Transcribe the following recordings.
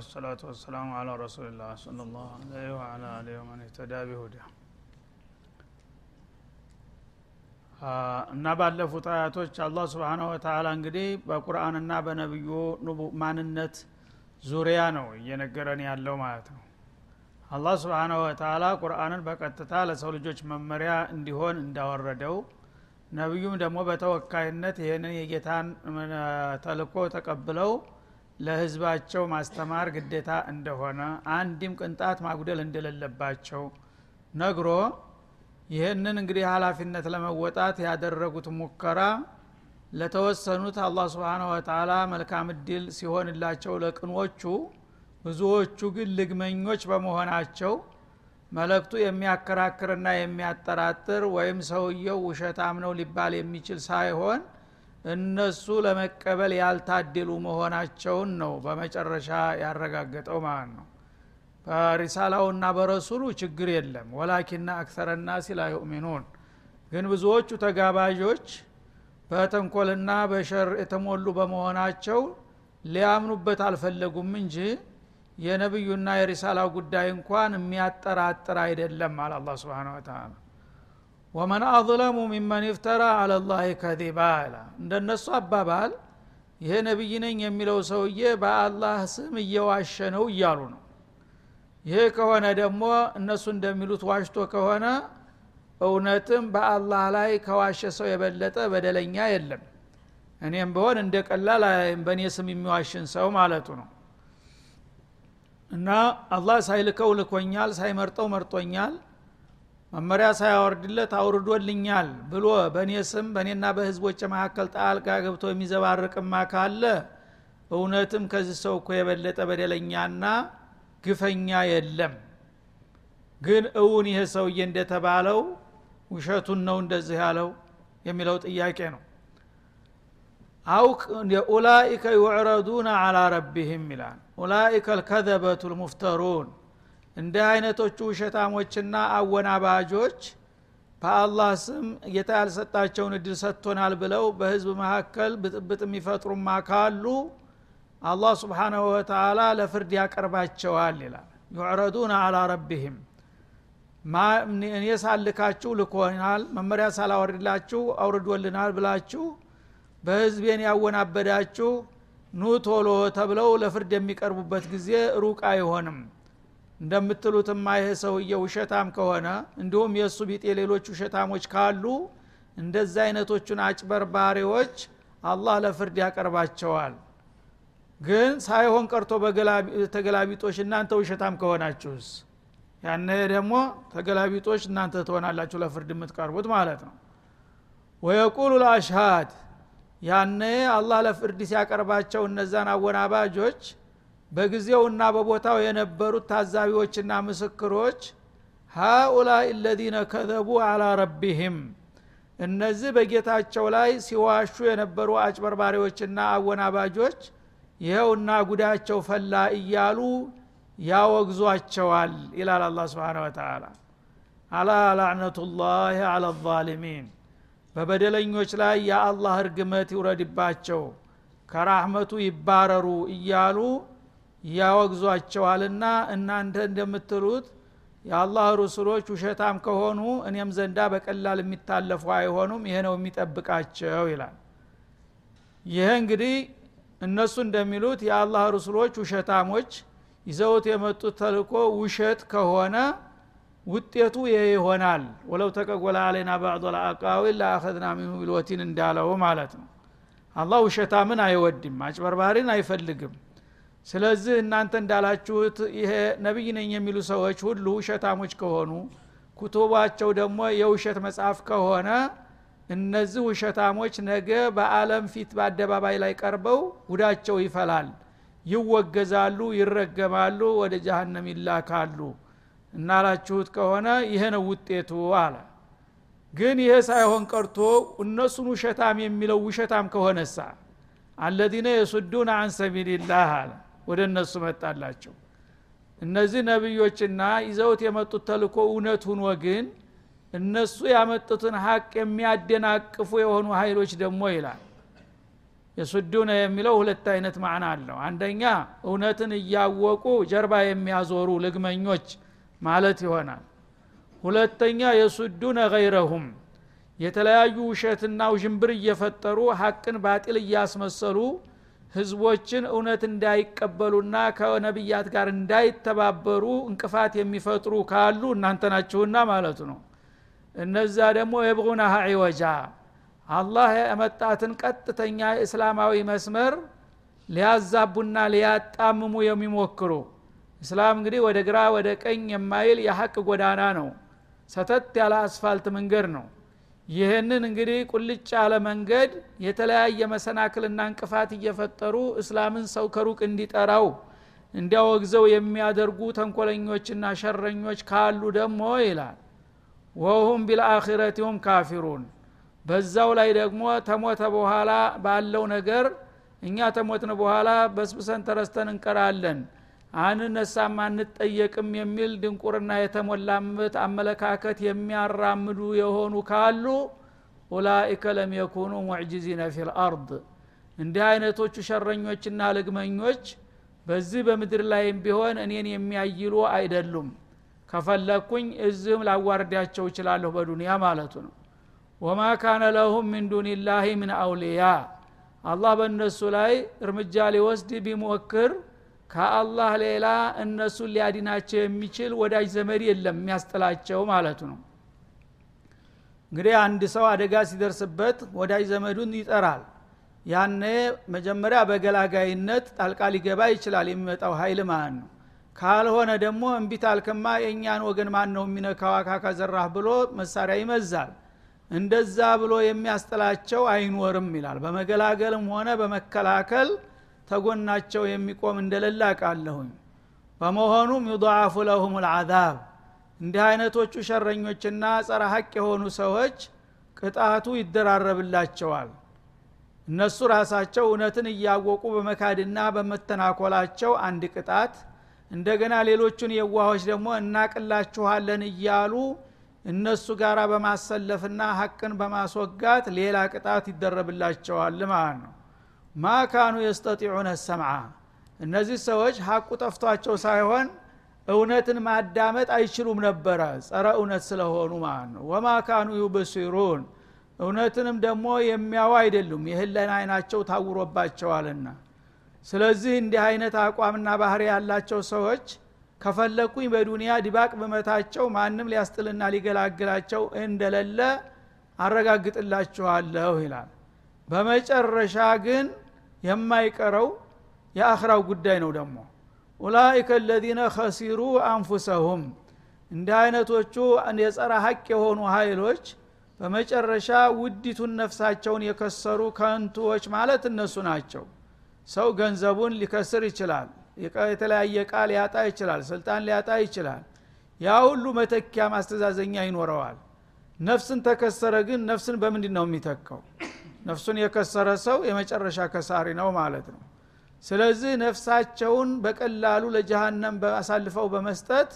ቢስሚላህ ወሰላቱ ወሰላሙ አላ ረሱሊላህ ሰለላሁ ዐለይሂ ወዐላ አሊሂ ወመን ኢህተዳ ቢሁዳ እና ባለፉት አያቶች አላህ ስብሓነሁ ወተዓላ እንግዲህ በቁርአንና በነቢዩ ማንነት ዙሪያ ነው እየነገረን ያለው ማለት ነው። አላህ ስብሓነሁ ወተዓላ ቁርአንን በቀጥታ ለሰው ልጆች መመሪያ እንዲሆን እንዳወረደው ነቢዩም ደግሞ በተወካይነት ይህንን የጌታን ተልኮ ተቀብለው ለህዝባቸው ማስተማር ግዴታ እንደሆነ አንድም ቅንጣት ማጉደል እንደሌለባቸው ነግሮ ይህንን እንግዲህ ሀላፊነት ለመወጣት ያደረጉት ሙከራ ለተወሰኑት አላህ ስብሓነ ወተላ መልካም እድል ሲሆንላቸው ለቅኖቹ ብዙዎቹ ግን ልግመኞች በመሆናቸው መለክቱ የሚያከራክርና የሚያጠራጥር ወይም ሰውየው ውሸታም ነው ሊባል የሚችል ሳይሆን እነሱ ለመቀበል ያልታደሉ መሆናቸውን ነው በመጨረሻ ያረጋገጠው ማለት ነው። በሪሳላውና በረሱሉ ችግር የለም። ወላኪና አክሰረ ናሲ ላ ዩእሚኑን። ግን ብዙዎቹ ተጋባዦች በተንኮልና በሸር የተሞሉ በመሆናቸው ሊያምኑበት አልፈለጉም እንጂ የነቢዩና የሪሳላው ጉዳይ እንኳን የሚያጠራጥር አይደለም አለ አላ ስብን ወተላ ወመን አظለሙ ሚመን ይፍተራ አለ ላህ ከዚባ ይላ እንደነሱ አባባል ይሄ ነቢይ ነኝ የሚለው ሰውዬ በአላህ ስም እየዋሸ ነው እያሉ ነው። ይሄ ከሆነ ደግሞ እነሱ እንደሚሉት ዋሽቶ ከሆነ እውነትም በአላህ ላይ ከዋሸ ሰው የበለጠ በደለኛ የለም። እኔም በሆን እንደ ቀላል በእኔ ስም የሚዋሽን ሰው ማለቱ ነው። እና አላህ ሳይልከው ልኮኛል ሳይመርጠው መርጦኛል መመሪያ ሳያወርድለት አውርዶልኛል ብሎ በእኔ ስም በእኔና በህዝቦች መካከል ጣልቃ ገብቶ የሚዘባርቅማ ካለ እውነትም ከዚህ ሰው እኮ የበለጠ በደለኛና ግፈኛ የለም። ግን እውን ይሄ ሰውዬ እንደተባለው ውሸቱን ነው እንደዚህ ያለው የሚለው ጥያቄ ነው። አውቅ ኡላኢከ ዩዕረዱነ አላ ረቢህም ይላል። ኡላኢከ ልከዘበቱ ልሙፍተሩን እንዲህ አይነቶቹ ውሸታሞችና አወናባጆች በአላህ ስም ጌታ ያልሰጣቸውን እድል ሰጥቶናል ብለው በህዝብ መካከል ብጥብጥ የሚፈጥሩማ ካሉ አላህ ስብሓናሁ ወተላ ለፍርድ ያቀርባቸዋል ይላል። ዩዕረዱነ አላ ረቢህም እኔ ሳልካችሁ ልኮናል መመሪያ ሳላወርድላችሁ አውርዶልናል ብላችሁ በህዝቤን ያወናበዳችሁ ኑ ቶሎ ተብለው ለፍርድ የሚቀርቡበት ጊዜ ሩቅ አይሆንም እንደምትሉትማ ይሄ ሰውዬ ውሸታም ከሆነ እንዲሁም የእሱ ቢጤ ሌሎች ውሸታሞች ካሉ እንደዚ አይነቶቹን አጭበርባሪዎች አላህ ለፍርድ ያቀርባቸዋል። ግን ሳይሆን ቀርቶ ተገላቢጦች እናንተ ውሸታም ከሆናችሁስ? ያነ ደግሞ ተገላቢጦች እናንተ ትሆናላችሁ ለፍርድ የምትቀርቡት ማለት ነው። ወየቁሉ ልአሽሃድ ያነ አላህ ለፍርድ ሲያቀርባቸው እነዛን አወናባጆች በጊዜውና በቦታው የነበሩት ታዛቢዎችና ምስክሮች ሃኡላይ ለዚነ ከዘቡ አላ ረቢህም እነዚህ በጌታቸው ላይ ሲዋሹ የነበሩ አጭበርባሪዎችና አወናባጆች ይኸውና ጉዳቸው ፈላ እያሉ ያወግዟቸዋል ይላል አላ ስብን ወተላ አላ ላዕነቱላህ አላ ዛሊሚን በበደለኞች ላይ የአላህ እርግመት ይውረድባቸው ከራህመቱ ይባረሩ እያሉ ያወግዟቸዋልና እናንተ እንደምትሉት የአላህ ሩሱሎች ውሸታም ከሆኑ እኔም ዘንዳ በቀላል የሚታለፉ አይሆኑም ይሄ ነው የሚጠብቃቸው ይላል። ይሄ እንግዲህ እነሱ እንደሚሉት የአላህ ሩሱሎች ውሸታሞች ይዘውት የመጡት ተልኮ ውሸት ከሆነ ውጤቱ ይሄ ይሆናል። ወለው ተቀጎለ አለና ባዕض ልአቃዊል ለአኸዝና ሚንሁ ቢልወቲን እንዳለው ማለት ነው። አላህ ውሸታምን አይወድም አጭበርባሪን አይፈልግም ስለዚህ እናንተ እንዳላችሁት ይሄ ነቢይ ነኝ የሚሉ ሰዎች ሁሉ ውሸታሞች ከሆኑ ኩቱባቸው ደግሞ የውሸት መጽሐፍ ከሆነ እነዚህ ውሸታሞች ነገ በአለም ፊት በአደባባይ ላይ ቀርበው ጉዳቸው ይፈላል። ይወገዛሉ ይረገማሉ ወደ ጃሃንም ይላካሉ። እናላችሁት ከሆነ ይሄ ነው ውጤቱ አለ። ግን ይሄ ሳይሆን ቀርቶ እነሱን ውሸታም የሚለው ውሸታም ከሆነሳ አለዚነ የሱዱን አን ሰቢልላህ አለ ወደ እነሱ መጣላቸው። እነዚህ ነቢዮችና ይዘውት የመጡት ተልኮ እውነት ሁኖ ግን እነሱ ያመጡትን ሀቅ የሚያደናቅፉ የሆኑ ሀይሎች ደግሞ ይላል። የሱዱነ የሚለው ሁለት አይነት ማዕና አለው። አንደኛ እውነትን እያወቁ ጀርባ የሚያዞሩ ልግመኞች ማለት ይሆናል። ሁለተኛ የሱዱነ ገይረሁም የተለያዩ ውሸትና ውዥንብር እየፈጠሩ ሀቅን ባጢል እያስመሰሉ ህዝቦችን እውነት እንዳይቀበሉና ከነቢያት ጋር እንዳይተባበሩ እንቅፋት የሚፈጥሩ ካሉ እናንተ ናችሁና ማለቱ ነው። እነዛ ደግሞ የብቁናሃ ዒወጃ። አላህ ያመጣትን ቀጥተኛ እስላማዊ መስመር ሊያዛቡና ሊያጣምሙ የሚሞክሩ። እስላም እንግዲህ ወደ ግራ ወደ ቀኝ የማይል የሐቅ ጎዳና ነው። ሰተት ያለ አስፋልት መንገድ ነው ይህንን እንግዲህ ቁልጭ ያለ መንገድ የተለያየ መሰናክልና እንቅፋት እየፈጠሩ እስላምን ሰው ከሩቅ እንዲጠራው እንዲያወግዘው የሚያደርጉ ተንኮለኞችና ሸረኞች ካሉ ደግሞ ይላል። ወሁም ቢልአኺረቲሁም ካፊሩን። በዛው ላይ ደግሞ ተሞተ በኋላ ባለው ነገር እኛ ተሞትን በኋላ በስብሰን ተረስተን እንቀራለን አንነሳም አንጠየቅም የሚል ድንቁርና የተሞላበት አመለካከት የሚያራምዱ የሆኑ ካሉ ኡላኢከ ለም የኩኑ ሙዕጅዚነ ፊ ልአርድ እንዲህ አይነቶቹ ሸረኞችና ልግመኞች በዚህ በምድር ላይም ቢሆን እኔን የሚያይሉ አይደሉም። ከፈለግኩኝ እዚህም ላዋርዳቸው ይችላለሁ በዱንያ ማለቱ ነው። ወማ ካነ ለሁም ምን ዱንላህ ምን አውልያ አላህ በእነሱ ላይ እርምጃ ሊወስድ ቢሞክር ከአላህ ሌላ እነሱን ሊያድናቸው የሚችል ወዳጅ ዘመድ የለም የሚያስጥላቸው ማለቱ ነው። እንግዲህ አንድ ሰው አደጋ ሲደርስበት ወዳጅ ዘመዱን ይጠራል። ያኔ መጀመሪያ በገላጋይነት ጣልቃ ሊገባ ይችላል የሚመጣው ሀይል ማለት ነው። ካልሆነ ደግሞ እምቢታልክማ የእኛን ወገን ማን ነው የሚነካው ዘራህ ብሎ መሳሪያ ይመዛል። እንደዛ ብሎ የሚያስጥላቸው አይኖርም ይላል። በመገላገልም ሆነ በመከላከል ተጎናቸው የሚቆም እንደሌለ አቃለሁኝ በመሆኑም ዩضዓፉ ለሁም ልዓዛብ እንዲህ አይነቶቹ ሸረኞችና ጸረ ሀቅ የሆኑ ሰዎች ቅጣቱ ይደራረብላቸዋል። እነሱ ራሳቸው እውነትን እያወቁ በመካድና በመተናኮላቸው አንድ ቅጣት እንደገና ሌሎቹን የዋሆች ደግሞ እናቅላችኋለን እያሉ እነሱ ጋር በማሰለፍና ሀቅን በማስወጋት ሌላ ቅጣት ይደረብላቸዋል ማለት ነው ማ ካኑ የስተጢዑነ ሰምዓ። እነዚህ ሰዎች ሀቁ ጠፍቷቸው ሳይሆን እውነትን ማዳመጥ አይችሉም ነበረ ጸረ እውነት ስለሆኑ ማለት ነው። ወማ ካኑ ዩብሲሩን እውነትንም ደግሞ የሚያው አይደሉም። የህለን አይናቸው ታውሮባቸዋልና። ስለዚህ እንዲህ አይነት አቋምና ባህሪ ያላቸው ሰዎች ከፈለኩኝ በዱንያ ዲባቅ በመታቸው ማንም ሊያስጥልና ሊገላግላቸው እንደሌለ አረጋግጥላችኋለሁ ይላል። በመጨረሻ ግን የማይቀረው የአኽራው ጉዳይ ነው ደግሞ። ኡላይከ ለዚነ ከሲሩ አንፉሰሁም። እንዲህ አይነቶቹ የጸረ ሀቅ የሆኑ ኃይሎች በመጨረሻ ውዲቱን ነፍሳቸውን የከሰሩ ከንቱዎች ማለት እነሱ ናቸው። ሰው ገንዘቡን ሊከስር ይችላል። የተለያየ ቃል ሊያጣ ይችላል ስልጣን ሊያጣ ይችላል። ያ ሁሉ መተኪያ ማስተዛዘኛ ይኖረዋል። ነፍስን ተከሰረ ግን ነፍስን በምንድን ነው የሚተካው ነፍሱን የከሰረ ሰው የመጨረሻ ከሳሪ ነው ማለት ነው። ስለዚህ ነፍሳቸውን በቀላሉ ለጀሃነም አሳልፈው በመስጠት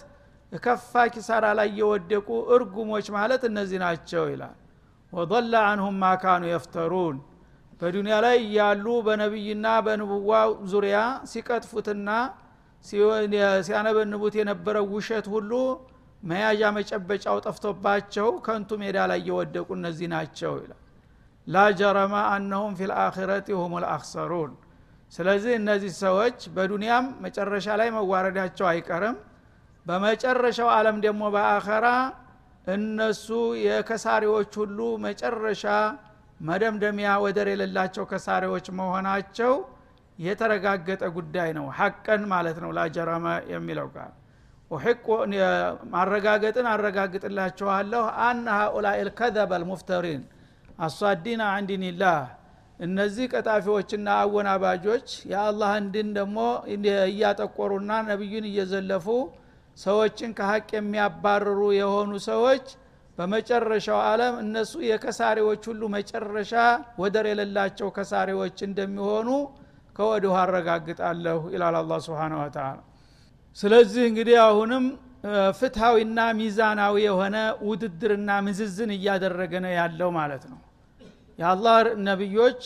ከፋ ኪሳራ ላይ የወደቁ እርጉሞች ማለት እነዚህ ናቸው ይላል። ወضለ አንሁም ማካኑ የፍተሩን። በዱንያ ላይ እያሉ በነቢይና በንቡዋ ዙሪያ ሲቀጥፉትና ሲያነበንቡት የነበረው ውሸት ሁሉ መያዣ መጨበጫው ጠፍቶባቸው ከንቱ ሜዳ ላይ እየወደቁ እነዚህ ናቸው ይላል ላ ጀረመ አነሁም ፊ ልአኪረት ሁም ልአክሰሩን ስለዚህ እነዚህ ሰዎች በዱንያም መጨረሻ ላይ መዋረዳቸው አይቀርም። በመጨረሻው አለም ደግሞ በአኸራ እነሱ የከሳሪዎች ሁሉ መጨረሻ መደምደሚያ ወደር የሌላቸው ከሳሪዎች መሆናቸው የተረጋገጠ ጉዳይ ነው። ሐቀን ማለት ነው። ላጀረመ የሚለው ኡሕቁ ማረጋገጥን አረጋግጥላችኋለሁ። አነ ሃኡላይ ልከዘበ ልሙፍተሪን አሷዲና አን ዲንላህ እነዚህ ቀጣፊዎችና አወናባጆች የአላህን ድን ደግሞ እያጠቆሩና ነቢዩን እየዘለፉ ሰዎችን ከሀቅ የሚያባርሩ የሆኑ ሰዎች በመጨረሻው አለም እነሱ የከሳሪዎች ሁሉ መጨረሻ ወደር የሌላቸው ከሳሪዎች እንደሚሆኑ ከወዲሁ አረጋግጣለሁ ይላል አላ ስብን ወተላ ስለዚህ እንግዲህ አሁንም ፍትሐዊና ሚዛናዊ የሆነ ውድድርና ምዝዝን እያደረገ ነው ያለው ማለት ነው የአላህ ነቢዮች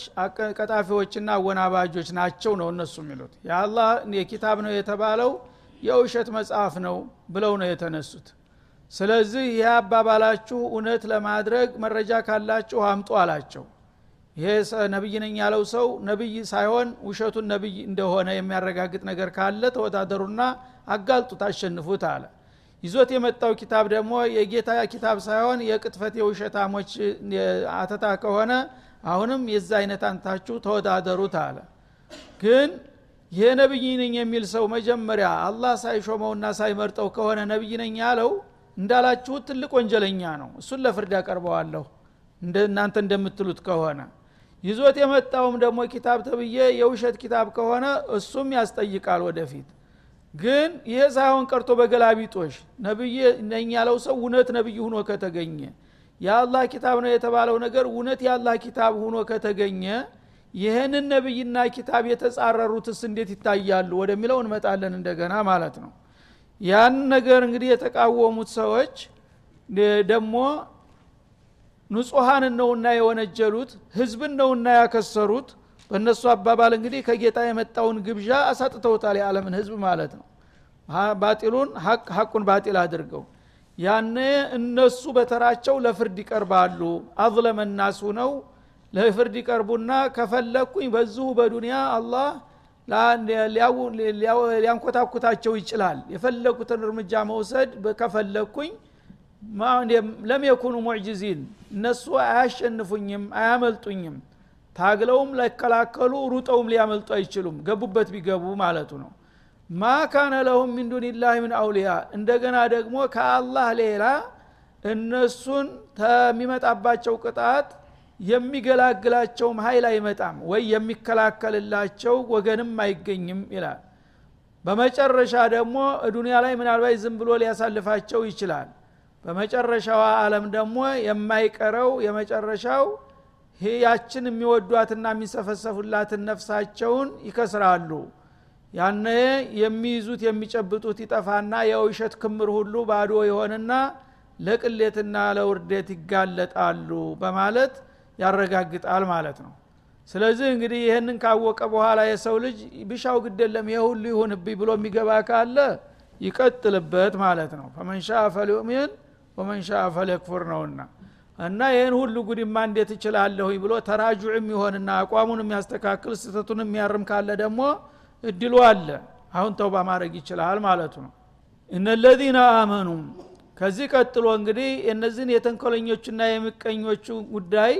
ቀጣፊዎችና አወናባጆች ናቸው ነው እነሱ የሚሉት። የአላህ የኪታብ ነው የተባለው የውሸት መጽሐፍ ነው ብለው ነው የተነሱት። ስለዚህ ይህ አባባላችሁ እውነት ለማድረግ መረጃ ካላችሁ አምጡ አላቸው። ይሄ ነቢይ ነኝ ያለው ሰው ነቢይ ሳይሆን ውሸቱን ነቢይ እንደሆነ የሚያረጋግጥ ነገር ካለ ተወዳደሩና አጋልጡት አሸንፉት አለ ይዞት የመጣው ኪታብ ደግሞ የጌታ ኪታብ ሳይሆን የቅጥፈት የውሸታሞች አተታ ከሆነ አሁንም የዛ አይነት አንታችሁ ተወዳደሩት አለ። ግን ይሄ ነቢይ ነኝ የሚል ሰው መጀመሪያ አላህ ሳይሾመውና ሳይመርጠው ከሆነ ነቢይ ነኝ ያለው እንዳላችሁት ትልቅ ወንጀለኛ ነው። እሱን ለፍርድ ያቀርበዋለሁ እናንተ እንደምትሉት ከሆነ ይዞት የመጣውም ደግሞ ኪታብ ተብዬ የውሸት ኪታብ ከሆነ እሱም ያስጠይቃል ወደፊት ግን ይሄ ሳይሆን ቀርቶ በገላቢጦሽ ነብይ ነኝ ያለው ሰው እውነት ነብይ ሁኖ ከተገኘ የአላህ ኪታብ ነው የተባለው ነገር እውነት የአላህ ኪታብ ሁኖ ከተገኘ ይህንን ነብይና ኪታብ የተጻረሩትስ እንዴት ይታያሉ ወደሚለው እንመጣለን እንደገና ማለት ነው። ያን ነገር እንግዲህ የተቃወሙት ሰዎች ደግሞ ንጹሐንን ነውና የወነጀሉት ህዝብን ነውና ያከሰሩት በእነሱ አባባል እንግዲህ ከጌታ የመጣውን ግብዣ አሳጥተውታል የዓለምን ህዝብ ማለት ነው። ባጢሉን ሀቅ ሀቁን ባጢል አድርገው። ያነ እነሱ በተራቸው ለፍርድ ይቀርባሉ። አዝለመ ናሱ ነው። ለፍርድ ይቀርቡና ከፈለግኩኝ በዚሁ በዱንያ አላህ ሊያንኮታኩታቸው ይችላል። የፈለጉትን እርምጃ መውሰድ ከፈለግኩኝ ለም የኩኑ ሙዕጅዚን እነሱ አያሸንፉኝም አያመልጡኝም ታግለውም ላይከላከሉ ሩጠውም ሊያመልጡ አይችሉም። ገቡበት ቢገቡ ማለቱ ነው። ማ ካነ ለሁም ሚን ዱንላህ ምን አውሊያ እንደገና ደግሞ ከአላህ ሌላ እነሱን ከሚመጣባቸው ቅጣት የሚገላግላቸውም ሀይል አይመጣም ወይ የሚከላከልላቸው ወገንም አይገኝም ይላል። በመጨረሻ ደግሞ ዱኒያ ላይ ምናልባት ዝም ብሎ ሊያሳልፋቸው ይችላል። በመጨረሻዋ አለም ደግሞ የማይቀረው የመጨረሻው ያችን የሚወዷትና የሚሰፈሰፉላትን ነፍሳቸውን ይከስራሉ። ያነ የሚይዙት የሚጨብጡት ይጠፋና የውሸት ክምር ሁሉ ባዶ የሆንና ለቅሌትና ለውርደት ይጋለጣሉ በማለት ያረጋግጣል ማለት ነው። ስለዚህ እንግዲህ ይህንን ካወቀ በኋላ የሰው ልጅ ብሻው ግደለም ይህ ሁሉ ይሁንብኝ ብሎ የሚገባ ካለ ይቀጥልበት ማለት ነው። ፈመንሻ ፈሊኡሚን ወመንሻ ፈሊክፉር ነውና እና ይህን ሁሉ ጉድማ እንዴት እችላለሁ ብሎ ተራጁዕም ይሆንና አቋሙን የሚያስተካክል ስተቱን የሚያርም ካለ ደግሞ እድሉ አለ። አሁን ተውባ ማድረግ ይችላል ማለቱ ነው። እነለዚነ አመኑ። ከዚህ ቀጥሎ እንግዲህ የነዚህን የተንኮለኞቹና የምቀኞቹ ጉዳይ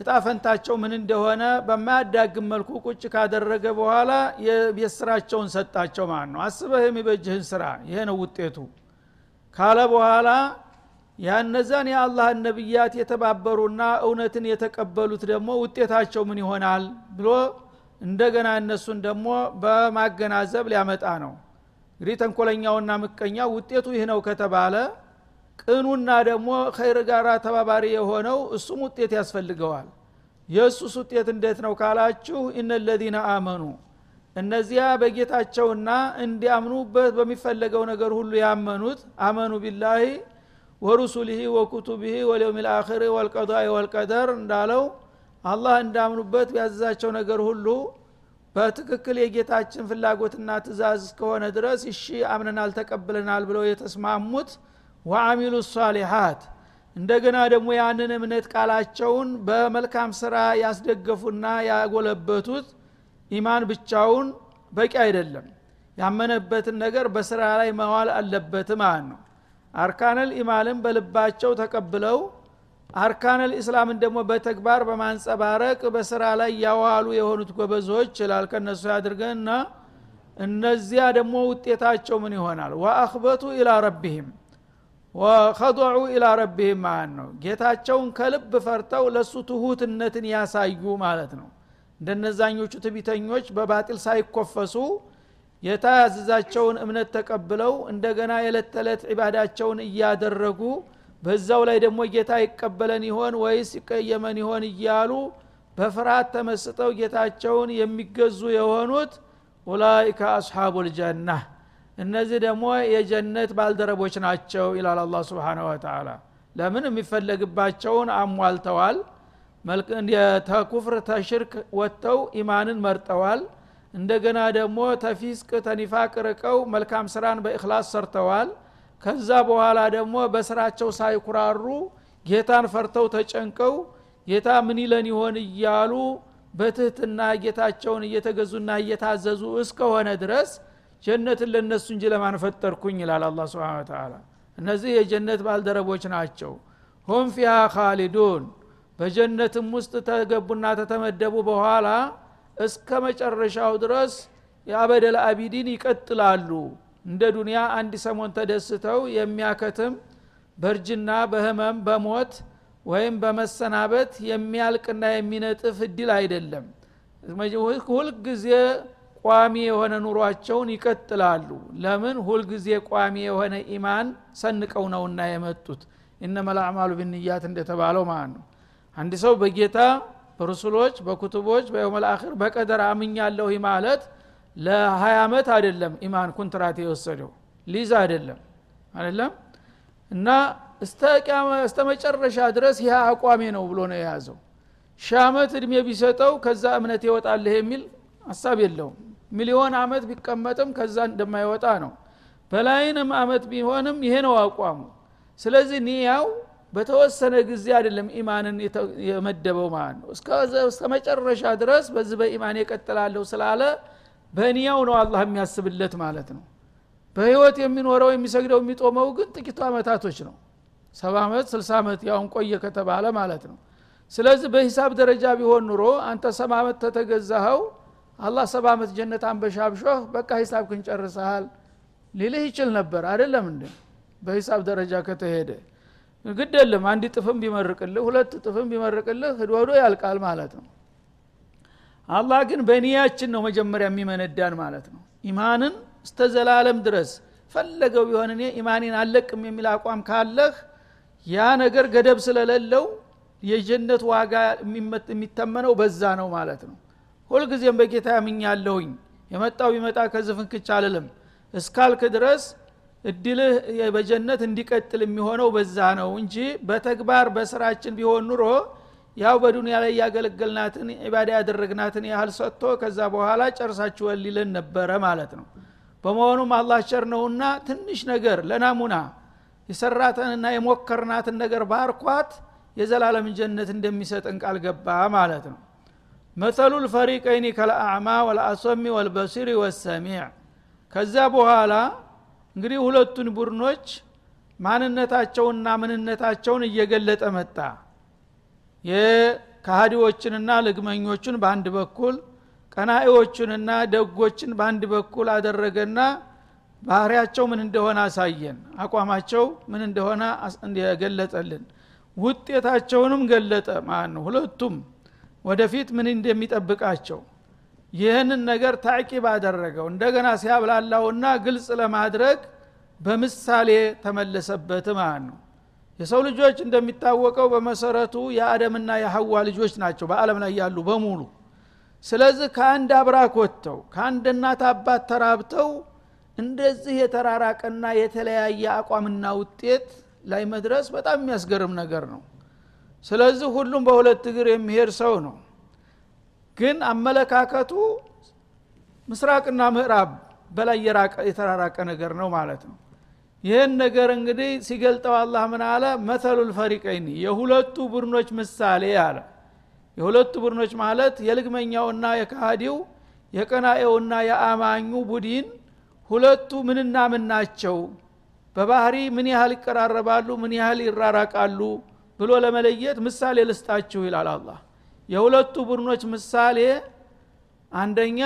እጣፈንታቸው ምን እንደሆነ በማያዳግም መልኩ ቁጭ ካደረገ በኋላ የስራቸውን ሰጣቸው ማለት ነው። አስበህ የሚበጅህን ስራ። ይሄ ነው ውጤቱ። ካለ በኋላ ያነዛን የአላህን ነቢያት የተባበሩና እውነትን የተቀበሉት ደግሞ ውጤታቸው ምን ይሆናል ብሎ እንደገና እነሱን ደግሞ በማገናዘብ ሊያመጣ ነው። እንግዲህ ተንኮለኛውና ምቀኛው ውጤቱ ይህ ነው ከተባለ ቅኑና ደግሞ ኸይር ጋር ተባባሪ የሆነው እሱም ውጤት ያስፈልገዋል። የእሱስ ውጤት እንዴት ነው ካላችሁ እነለዚነ አመኑ እነዚያ በጌታቸውና እንዲያምኑበት በሚፈለገው ነገር ሁሉ ያመኑት አመኑ ቢላሂ ወሩሱሊህ ወኩቱብህ ወልየውም ልአክር ወልቀዳኢ ወልቀደር እንዳለው አላህ እንዳምኑበት ቢያዘዛቸው ነገር ሁሉ በትክክል የጌታችን ፍላጎትና ትእዛዝ እስከሆነ ድረስ እሺ አምነናል ተቀብለናል ብለው የተስማሙት ወአሚሉ ሷሊሓት። እንደገና ደግሞ ያንን እምነት ቃላቸውን በመልካም ስራ ያስደገፉና ያጎለበቱት ኢማን ብቻውን በቂ አይደለም። ያመነበትን ነገር በስራ ላይ መዋል አለበት ማለት ነው አርካነል ኢማንን በልባቸው ተቀብለው አርካነል ኢስላምን ደግሞ በተግባር በማንጸባረቅ በስራ ላይ ያዋሉ የሆኑት ጎበዞች ይላል ከነሱ ያድርገንና እነዚያ ደግሞ ውጤታቸው ምን ይሆናል? ወአክበቱ ኢላ ረቢህም ወከضዑ ኢላ ረቢህም ማለት ነው። ጌታቸውን ከልብ ፈርተው ለሱ ትሁትነትን ያሳዩ ማለት ነው። እንደነዛኞቹ ትቢተኞች በባጢል ሳይኮፈሱ የታያዘዛቸውን እምነት ተቀብለው እንደገና የዕለት ተዕለት ዒባዳቸውን እያደረጉ በዛው ላይ ደግሞ ጌታ ይቀበለን ይሆን ወይስ ይቀየመን ይሆን እያሉ በፍርሃት ተመስጠው ጌታቸውን የሚገዙ የሆኑት ኡላይከ አስሓቡ ልጀና እነዚህ ደግሞ የጀነት ባልደረቦች ናቸው ይላል አላ ስብን ወተላ ለምን የሚፈለግባቸውን አሟልተዋል? ተኩፍር ተሽርክ ወጥተው ኢማንን መርጠዋል እንደገና ደግሞ ተፊስቅ ተኒፋቅ ርቀው መልካም ስራን በእክላስ ሰርተዋል። ከዛ በኋላ ደግሞ በስራቸው ሳይኩራሩ ጌታን ፈርተው ተጨንቀው ጌታ ምን ይለን ይሆን እያሉ በትህትና ጌታቸውን እየተገዙና እየታዘዙ እስከሆነ ድረስ ጀነትን ለነሱ እንጂ ለማን ፈጠርኩኝ ይላል አላ ስብን ተላ እነዚህ የጀነት ባልደረቦች ናቸው። ሁም ፊሃ ካሊዱን በጀነትም ውስጥ ተገቡና ተተመደቡ በኋላ እስከ መጨረሻው ድረስ የአበደል አቢዲን ይቀጥላሉ። እንደ ዱንያ አንድ ሰሞን ተደስተው የሚያከትም በእርጅና በህመም በሞት ወይም በመሰናበት የሚያልቅና የሚነጥፍ እድል አይደለም። ሁልጊዜ ቋሚ የሆነ ኑሯቸውን ይቀጥላሉ። ለምን? ሁልጊዜ ቋሚ የሆነ ኢማን ሰንቀው ነውና የመጡት። እነመል አዕማሉ ብንያት እንደተባለው ማለት ነው። አንድ ሰው በጌታ በሩሱሎች በኩቱቦች በየውመል አኺር በቀደር አምኛለሁ ማለት ለ20 ዓመት አይደለም ኢማን ኩንትራት የወሰደው ሊዝ አይደለም አይደለም። እና እስተ መጨረሻ ድረስ ይህ አቋሜ ነው ብሎ ነው የያዘው። ሺህ ዓመት እድሜ ቢሰጠው ከዛ እምነት ይወጣልህ የሚል ሀሳብ የለውም። ሚሊዮን አመት ቢቀመጥም ከዛ እንደማይወጣ ነው። በላይንም አመት ቢሆንም ይሄ ነው አቋሙ። ስለዚህ ኒያው በተወሰነ ጊዜ አይደለም ኢማንን የመደበው ማለት ነው። እስከ መጨረሻ ድረስ በዚህ በኢማን የቀጥላለሁ ስላለ በኒያው ነው አላህ የሚያስብለት ማለት ነው። በህይወት የሚኖረው የሚሰግደው የሚጦመው ግን ጥቂቱ አመታቶች ነው። ሰባ ዓመት ስልሳ ዓመት ያውን ቆየ ከተባለ ማለት ነው። ስለዚህ በሂሳብ ደረጃ ቢሆን ኑሮ አንተ ሰባ ዓመት ተተገዛኸው አላህ ሰባ ዓመት ጀነት አንበሻብሾህ በቃ ሂሳብ ክን ሊልህ ይችል ነበር። አይደለም እንደ በሂሳብ ደረጃ ከተሄደ ግድ የለም። አንድ ጥፍም ቢመርቅልህ ሁለት ጥፍም ቢመርቅልህ ህዶ ያልቃል ማለት ነው። አላህ ግን በኒያችን ነው መጀመሪያ የሚመነዳን ማለት ነው። ኢማንን እስተ ዘላለም ድረስ ፈለገው ቢሆን እኔ ኢማኔን አለቅም የሚል አቋም ካለህ ያ ነገር ገደብ ስለሌለው የጀነት ዋጋ የሚተመነው በዛ ነው ማለት ነው። ሁልጊዜም በጌታ ያምኛለሁኝ የመጣው ቢመጣ ከዚህ ፍንክች አልልም። እስካልክ ድረስ እድልህ በጀነት እንዲቀጥል የሚሆነው በዛ ነው እንጂ በተግባር በስራችን ቢሆን ኑሮ ያው በዱንያ ላይ ያገለገልናትን ኢባዳ ያደረግናትን ያህል ሰጥቶ ከዛ በኋላ ጨርሳችኋል ሊለን ነበረ ማለት ነው። በመሆኑም አላህ ቸር ነውና ትንሽ ነገር ለናሙና የሰራተንና የሞከርናትን ነገር ባርኳት የዘላለም ጀነት እንደሚሰጥን ቃል ገባ ማለት ነው። መሰሉ ልፈሪቀይኒ ከልአዕማ ወልአሶሚ ወልበሲሪ ወሰሚዕ። ከዛ በኋላ እንግዲህ ሁለቱን ቡድኖች ማንነታቸውና ምንነታቸውን እየገለጠ መጣ። የካሃዲዎችንና ልግመኞችን በአንድ በኩል ቀናኤዎቹንና ደጎችን በአንድ በኩል አደረገና ባህሪያቸው ምን እንደሆነ አሳየን። አቋማቸው ምን እንደሆነ ገለጠልን ውጤታቸውንም ገለጠ። ማለት ነው ሁለቱም ወደፊት ምን እንደሚጠብቃቸው ይህንን ነገር ታቂብ አደረገው። እንደገና ሲያብላላውና ግልጽ ለማድረግ በምሳሌ ተመለሰበት ማለት ነው። የሰው ልጆች እንደሚታወቀው በመሰረቱ የአደምና የሐዋ ልጆች ናቸው በአለም ላይ ያሉ በሙሉ። ስለዚህ ከአንድ አብራክ ወጥተው ከአንድ እናት አባት ተራብተው እንደዚህ የተራራቀና የተለያየ አቋምና ውጤት ላይ መድረስ በጣም የሚያስገርም ነገር ነው። ስለዚህ ሁሉም በሁለት እግር የሚሄድ ሰው ነው ግን አመለካከቱ ምስራቅና ምዕራብ በላይ የተራራቀ ነገር ነው ማለት ነው። ይህን ነገር እንግዲህ ሲገልጠው አላህ ምን አለ? መተሉ ልፈሪቀይኒ የሁለቱ ቡድኖች ምሳሌ አለ። የሁለቱ ቡድኖች ማለት የልግመኛውና የካሃዲው የቀናኤውና የአማኙ ቡድን ሁለቱ ምንና ምን ናቸው? በባህሪ ምን ያህል ይቀራረባሉ? ምን ያህል ይራራቃሉ? ብሎ ለመለየት ምሳሌ ልስጣችሁ ይላል አላህ የሁለቱ ቡድኖች ምሳሌ አንደኛ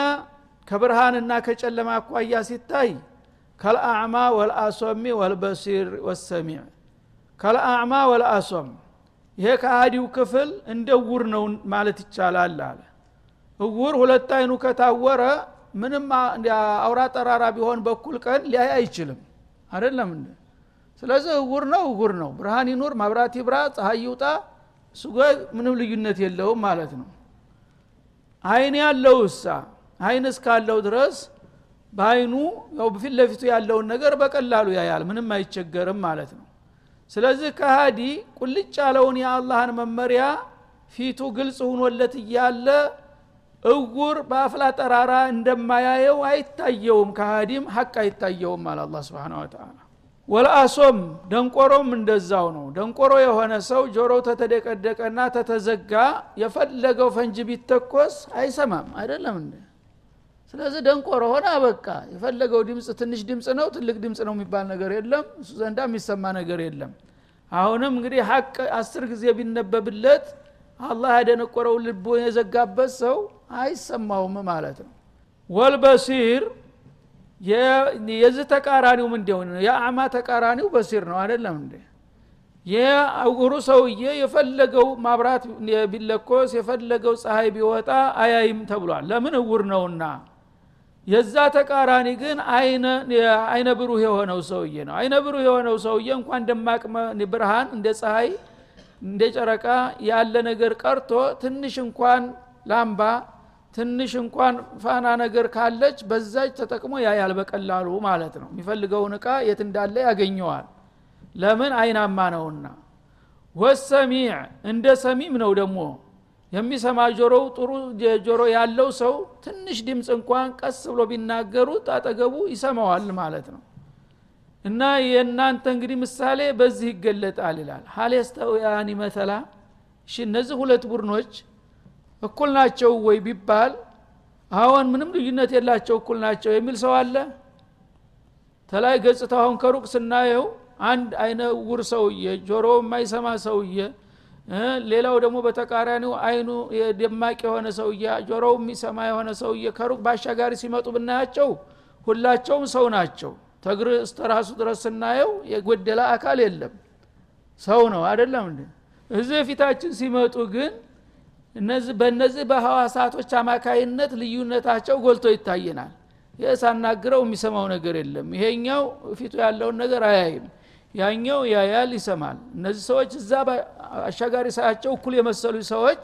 ከብርሃንና ከጨለማ አኳያ ሲታይ ከልአዕማ ወልአሶሚ ወልበሲር ወሰሚዕ ከልአዕማ ወልአሶም ይሄ ከአዲው ክፍል እንደ እውር ነው ማለት ይቻላል አለ። እውር ሁለት አይኑ ከታወረ ምንም አውራ ጠራራ ቢሆን በኩል ቀን ሊያይ አይችልም። አይደለም ስለዚህ እውር ነው እውር ነው። ብርሃን ይኑር ማብራት ይብራ ፀሐይ ይውጣ እሱ ምንም ልዩነት የለውም ማለት ነው። አይን ያለው እሳ አይን እስካለው ድረስ በአይኑ በፊት ለፊቱ ያለውን ነገር በቀላሉ ያያል ምንም አይቸገርም ማለት ነው። ስለዚህ ከሃዲ ቁልጭ ያለውን የአላህን መመሪያ ፊቱ ግልጽ ሁኖለት እያለ እውር በአፍላ ጠራራ እንደማያየው አይታየውም። ከሃዲም ሀቅ አይታየውም አለ አላ ስብን ወተላ ወልአሶም ደንቆሮም እንደዛው ነው። ደንቆሮ የሆነ ሰው ጆሮው ተተደቀደቀና ተተዘጋ የፈለገው ፈንጅ ቢተኮስ አይሰማም። አይደለም እንደ ስለዚህ ደንቆሮ ሆነ አበቃ የፈለገው ድምፅ ትንሽ ድምፅ ነው ትልቅ ድምፅ ነው የሚባል ነገር የለም። እሱ ዘንዳ የሚሰማ ነገር የለም። አሁንም እንግዲህ ሀቅ አስር ጊዜ ቢነበብለት አላህ ያደነቆረው ልቦ የዘጋበት ሰው አይሰማውም ማለት ነው። ወልበሲር የዚህ ተቃራኒው ምንዲሆን የአማ ተቃራኒው በሲር ነው አይደለም እንዴ? የእውሩ ሰውዬ የፈለገው ማብራት ቢለኮስ የፈለገው ፀሐይ ቢወጣ አያይም ተብሏል። ለምን እውር ነውና? የዛ ተቃራኒ ግን አይነ ብሩህ የሆነው ሰውዬ ነው። አይነ ብሩህ የሆነው ሰውዬ እንኳን ደማቅ ብርሃን እንደ ፀሐይ እንደ ጨረቃ ያለ ነገር ቀርቶ ትንሽ እንኳን ላምባ ትንሽ እንኳን ፋና ነገር ካለች በዛች ተጠቅሞ ያያል በቀላሉ ማለት ነው። የሚፈልገውን እቃ የት እንዳለ ያገኘዋል። ለምን? አይናማ ነውና። ወሰሚዕ እንደ ሰሚም ነው ደግሞ። የሚሰማ ጆሮው ጥሩ ጆሮ ያለው ሰው ትንሽ ድምፅ እንኳን ቀስ ብሎ ቢናገሩት አጠገቡ ይሰማዋል ማለት ነው። እና የእናንተ እንግዲህ ምሳሌ በዚህ ይገለጣል ይላል። ሀል የስተውያኒ መተላ እነዚህ ሁለት ቡድኖች እኩል ናቸው ወይ ቢባል አሁን ምንም ልዩነት የላቸው እኩል ናቸው የሚል ሰው አለ? ተላይ ገጽታውን ከሩቅ ስናየው አንድ አይነ ውር ሰውዬ ጆሮ የማይሰማ ሰውዬ ሌላው ደግሞ በተቃራኒው አይኑ ደማቅ የሆነ ሰውዬ ጆሮው የሚሰማ የሆነ ሰውዬ ከሩቅ ባሻጋሪ ሲመጡ ብናያቸው ሁላቸውም ሰው ናቸው። ተግር እስተ ራሱ ድረስ ስናየው የጎደለ አካል የለም። ሰው ነው አይደለም እንዴ? እዚህ ፊታችን ሲመጡ ግን እነዚህ በእነዚህ በሐዋሳቶች አማካይነት ልዩነታቸው ጎልቶ ይታየናል። ይህ ሳናግረው የሚሰማው ነገር የለም። ይሄኛው ፊቱ ያለውን ነገር አያይም። ያኛው ያያል ይሰማል። እነዚህ ሰዎች እዛ አሻጋሪ ሳያቸው እኩል የመሰሉ ሰዎች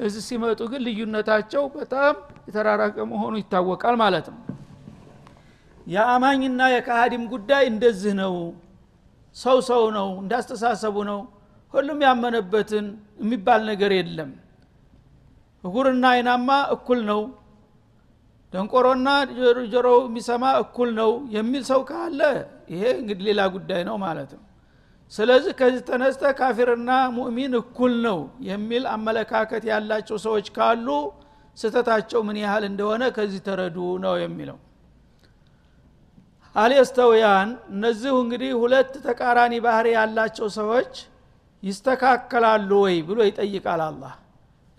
እዚህ ሲመጡ ግን ልዩነታቸው በጣም የተራራቀ መሆኑ ይታወቃል ማለት ነው። የአማኝና የካሃዲም ጉዳይ እንደዚህ ነው። ሰው ሰው ነው እንዳስተሳሰቡ ነው። ሁሉም ያመነበትን የሚባል ነገር የለም እጉርና አይናማ እኩል ነው። ደንቆሮና ጆሮ የሚሰማ እኩል ነው የሚል ሰው ካለ ይሄ እንግዲህ ሌላ ጉዳይ ነው ማለት ነው። ስለዚህ ከዚህ ተነስተ ካፊርና ሙእሚን እኩል ነው የሚል አመለካከት ያላቸው ሰዎች ካሉ ስተታቸው ምን ያህል እንደሆነ ከዚህ ተረዱ ነው የሚለው። አልየስተውያን እነዚሁ እንግዲህ ሁለት ተቃራኒ ባህሪ ያላቸው ሰዎች ይስተካከላሉ ወይ ብሎ ይጠይቃል አላህ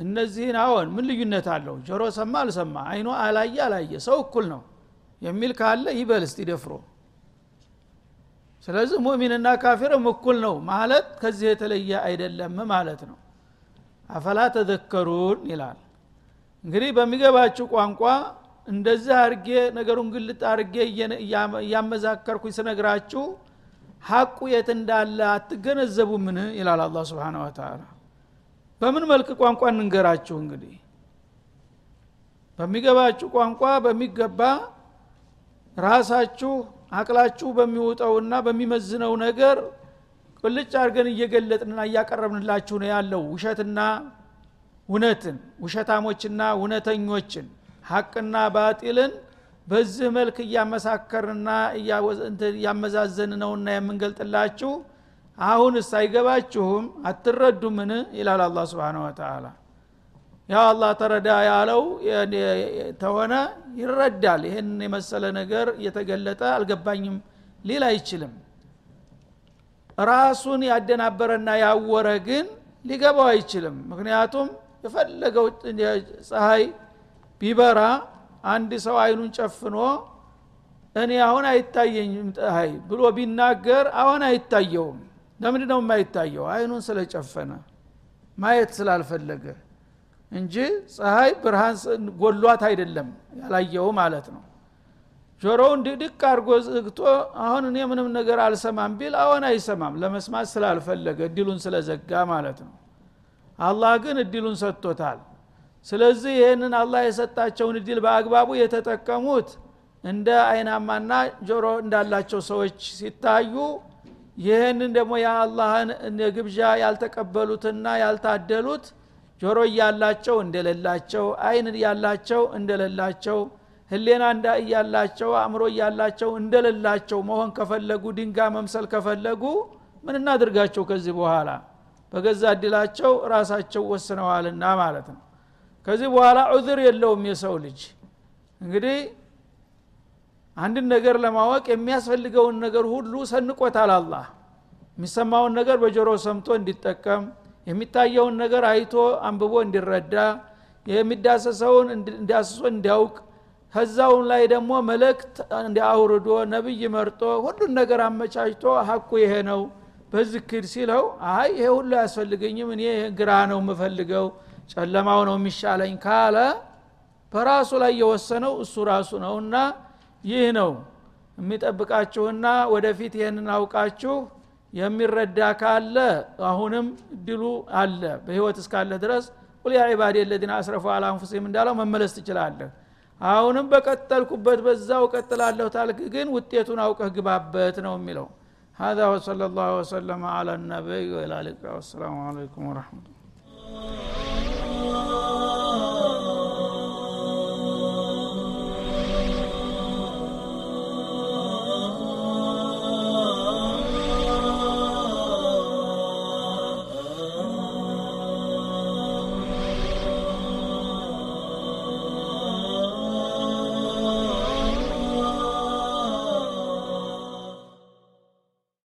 እነዚህን አዎን ምን ልዩነት አለው? ጆሮ ሰማ አልሰማ? አይኖ አላየ አላየ? ሰው እኩል ነው የሚል ካለ ይበል እስቲ ደፍሮ። ስለዚህ ሙእሚንና ካፊርም እኩል ነው ማለት ከዚህ የተለየ አይደለም ማለት ነው። አፈላ ተዘከሩን ይላል። እንግዲህ በሚገባችሁ ቋንቋ እንደዚህ አርጌ ነገሩን ግልጥ አርጌ እያመዛከርኩኝ ስነግራችሁ ሀቁ የት እንዳለ አትገነዘቡምን? ይላል አላ ስብን ወተላ በምን መልክ ቋንቋ እንንገራችሁ እንግዲህ? በሚገባችሁ ቋንቋ በሚገባ ራሳችሁ አቅላችሁ በሚውጠውና በሚመዝነው ነገር ቁልጭ አድርገን እየገለጥንና እያቀረብንላችሁ ነው ያለው ውሸትና እውነትን ውሸታሞችና እውነተኞችን ሀቅና ባጢልን በዚህ መልክ እያመሳከርና እያመዛዘን ነውና የምንገልጥላችሁ አሁንስ አይገባችሁም አትረዱምን? ይላል አላ ስብን ወተላ ያው አላህ ተረዳ ያለው ተሆነ ይረዳል። ይህን የመሰለ ነገር እየተገለጠ አልገባኝም ሊል አይችልም። ራሱን ያደናበረና ያወረ ግን ሊገባው አይችልም። ምክንያቱም የፈለገው ፀሐይ ቢበራ አንድ ሰው አይኑን ጨፍኖ እኔ አሁን አይታየኝም ፀሐይ ብሎ ቢናገር አሁን አይታየውም ለምንድ ነው የማይታየው? አይኑን ስለጨፈነ ማየት ስላልፈለገ እንጂ ፀሐይ ብርሃን ጎሏት አይደለም ያላየው ማለት ነው። ጆሮውን ድቅድቅ አድርጎ ዝግቶ አሁን እኔ ምንም ነገር አልሰማም ቢል አሁን አይሰማም ለመስማት ስላልፈለገ እድሉን ስለዘጋ ማለት ነው። አላህ ግን እድሉን ሰጥቶታል። ስለዚህ ይህንን አላህ የሰጣቸውን እድል በአግባቡ የተጠቀሙት እንደ አይናማና ጆሮ እንዳላቸው ሰዎች ሲታዩ ይህንን ደግሞ የአላህን ግብዣ ያልተቀበሉትና ያልታደሉት ጆሮ እያላቸው እንደሌላቸው አይን እያላቸው እንደሌላቸው ህሌና እንዳ እያላቸው አእምሮ እያላቸው እንደሌላቸው መሆን ከፈለጉ ድንጋ መምሰል ከፈለጉ ምን እናድርጋቸው ከዚህ በኋላ? በገዛ እድላቸው ራሳቸው ወስነዋልና ማለት ነው። ከዚህ በኋላ ዑذር የለውም የሰው ልጅ። እንግዲህ አንድን ነገር ለማወቅ የሚያስፈልገውን ነገር ሁሉ ሰንቆታል አላህ። የሚሰማውን ነገር በጆሮ ሰምቶ እንዲጠቀም የሚታየውን ነገር አይቶ አንብቦ እንዲረዳ የሚዳሰሰውን እንዳስሶ እንዲያውቅ ከዛውን ላይ ደግሞ መልእክት እንዲያውርዶ ነብይ መርጦ ሁሉን ነገር አመቻችቶ ሀቁ ይሄ ነው በዝክር ሲለው አይ ይሄ ሁሉ አያስፈልገኝም እኔ ግራ ነው የምፈልገው ጨለማው ነው የሚሻለኝ ካለ በራሱ ላይ የወሰነው እሱ ራሱ ነውና ይህ ነው የሚጠብቃችሁና ወደፊት ይህንን አውቃችሁ የሚረዳ ካለ አሁንም እድሉ አለ በህይወት እስካለ ድረስ ቁል ያ ዒባድ የለዚነ አስረፉ አላ አንፉሲም እንዳለው መመለስ ትችላለህ አሁንም በቀጠልኩበት በዛው ቀጥላለሁ ታልክ ግን ውጤቱን አውቀህ ግባበት ነው የሚለው هذا وصلى الله وسلم على النبي وإلى اللقاء والسلام عليكم ورحمة الله